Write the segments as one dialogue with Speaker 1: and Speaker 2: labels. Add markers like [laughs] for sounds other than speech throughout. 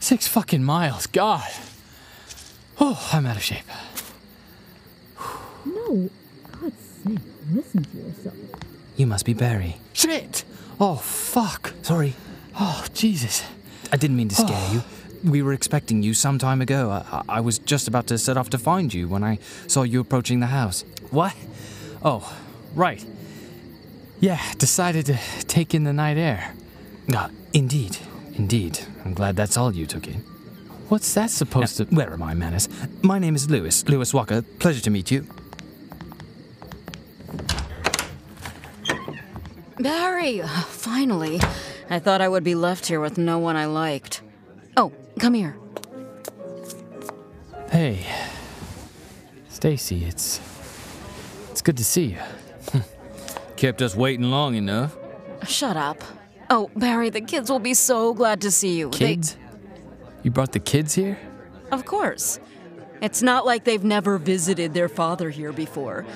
Speaker 1: Six fucking miles. God. Oh, I'm out of shape.
Speaker 2: No, God's sake, listen to yourself.
Speaker 3: You must be Barry.
Speaker 1: Shit! Oh, fuck.
Speaker 3: Sorry,
Speaker 1: Oh, Jesus.
Speaker 3: I didn't mean to scare you. We were expecting you some time ago. I, I was just about to set off to find you when I saw you approaching the house.
Speaker 1: What? Oh, right. Yeah, decided to take in the night air.
Speaker 3: Ah, indeed, indeed. I'm glad that's all you took in.
Speaker 1: What's that supposed
Speaker 3: Now,
Speaker 1: to.
Speaker 3: where are my manners? My name is Lewis, Lewis Walker. Pleasure to meet you.
Speaker 4: Barry! Finally. I thought I would be left here with no one I liked. Oh, come here.
Speaker 1: Hey. Stacy, it's. It's good to see you. [laughs]
Speaker 3: Kept us waiting long enough.
Speaker 4: Shut up. Oh, Barry, the kids will be so glad to see you. They-
Speaker 1: Kids? You brought the kids here?
Speaker 4: of course. It's not like they've never visited their father here before.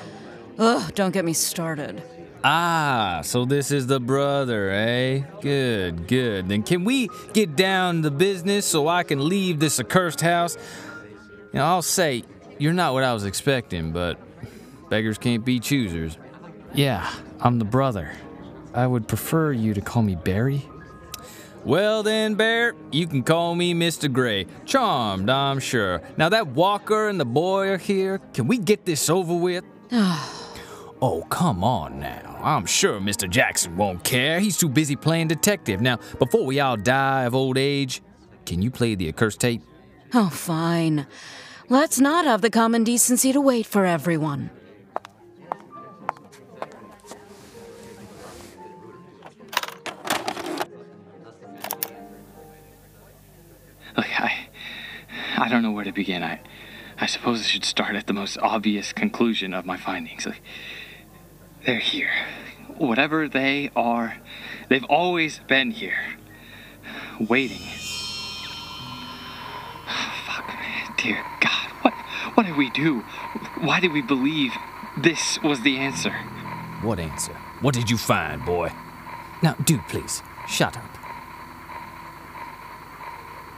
Speaker 4: Ugh, don't get me started.
Speaker 5: Ah, so this is the brother, eh? Good, good. Then can we get down to business so I can leave this accursed house? You know, I'll say, you're not what I was expecting, but beggars can't be choosers.
Speaker 1: Yeah, I'm the brother. I would prefer you to call me Barry.
Speaker 5: Well then, Bear, you can call me Mr. Gray. Charmed, I'm sure. Now that Walker and the boy are here. Can we get this over with? [sighs] oh, come on now. I'm sure Mr. Jackson won't care. He's too busy playing detective. Now, before we all die of old age, can you play the accursed tape?
Speaker 4: Oh, fine. Let's not have the common decency to wait for everyone.
Speaker 6: Oh, like I, I don't know where to begin. I, I suppose I should start at the most obvious conclusion of my findings. Like, they're here. Whatever they are, they've always been here, waiting. [sighs] Fuck, dear God, what, what did we do? Why did we believe this was the answer?
Speaker 5: What answer? What did you find, boy?
Speaker 3: Now, do please, shut up.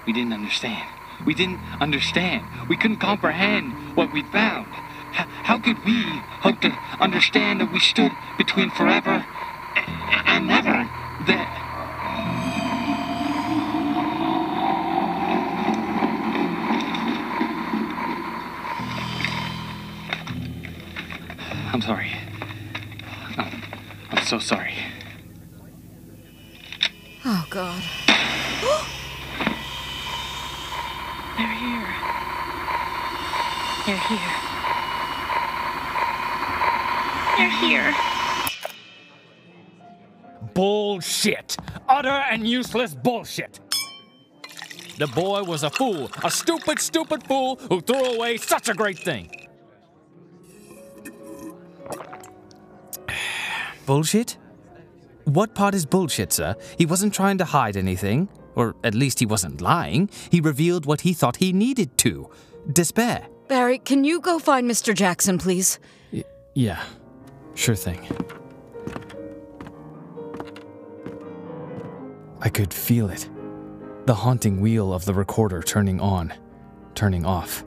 Speaker 6: We didn't understand. We didn't understand. We couldn't comprehend what we'd found. H- how could we hope to understand that we stood between forever and never? That. I'm sorry. I'm, I'm so sorry.
Speaker 4: Oh, God. [gasps] [gasps] [gasps]
Speaker 2: They're here. They're here. They're here.
Speaker 5: Bullshit. Utter and useless bullshit. The boy was a fool, a stupid, stupid fool who threw away such a great thing. [sighs]
Speaker 3: Bullshit? What part is bullshit, sir? He wasn't trying to hide anything. Or at least he wasn't lying. He revealed what he thought he needed to despair.
Speaker 4: Barry, can you go find Mr. Jackson, please?
Speaker 1: Yeah, sure thing. I could feel it. The haunting wheel of the recorder turning on, turning off.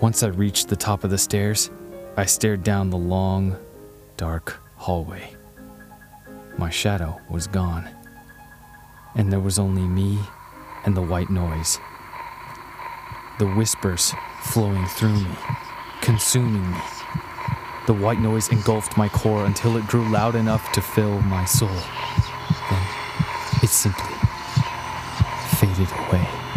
Speaker 1: Once I reached the top of the stairs, I stared down the long, dark hallway. My shadow was gone, and there was only me and the white noise. The whispers flowing through me, consuming me. The white noise engulfed my core until it grew loud enough to fill my soul. Then it simply faded away.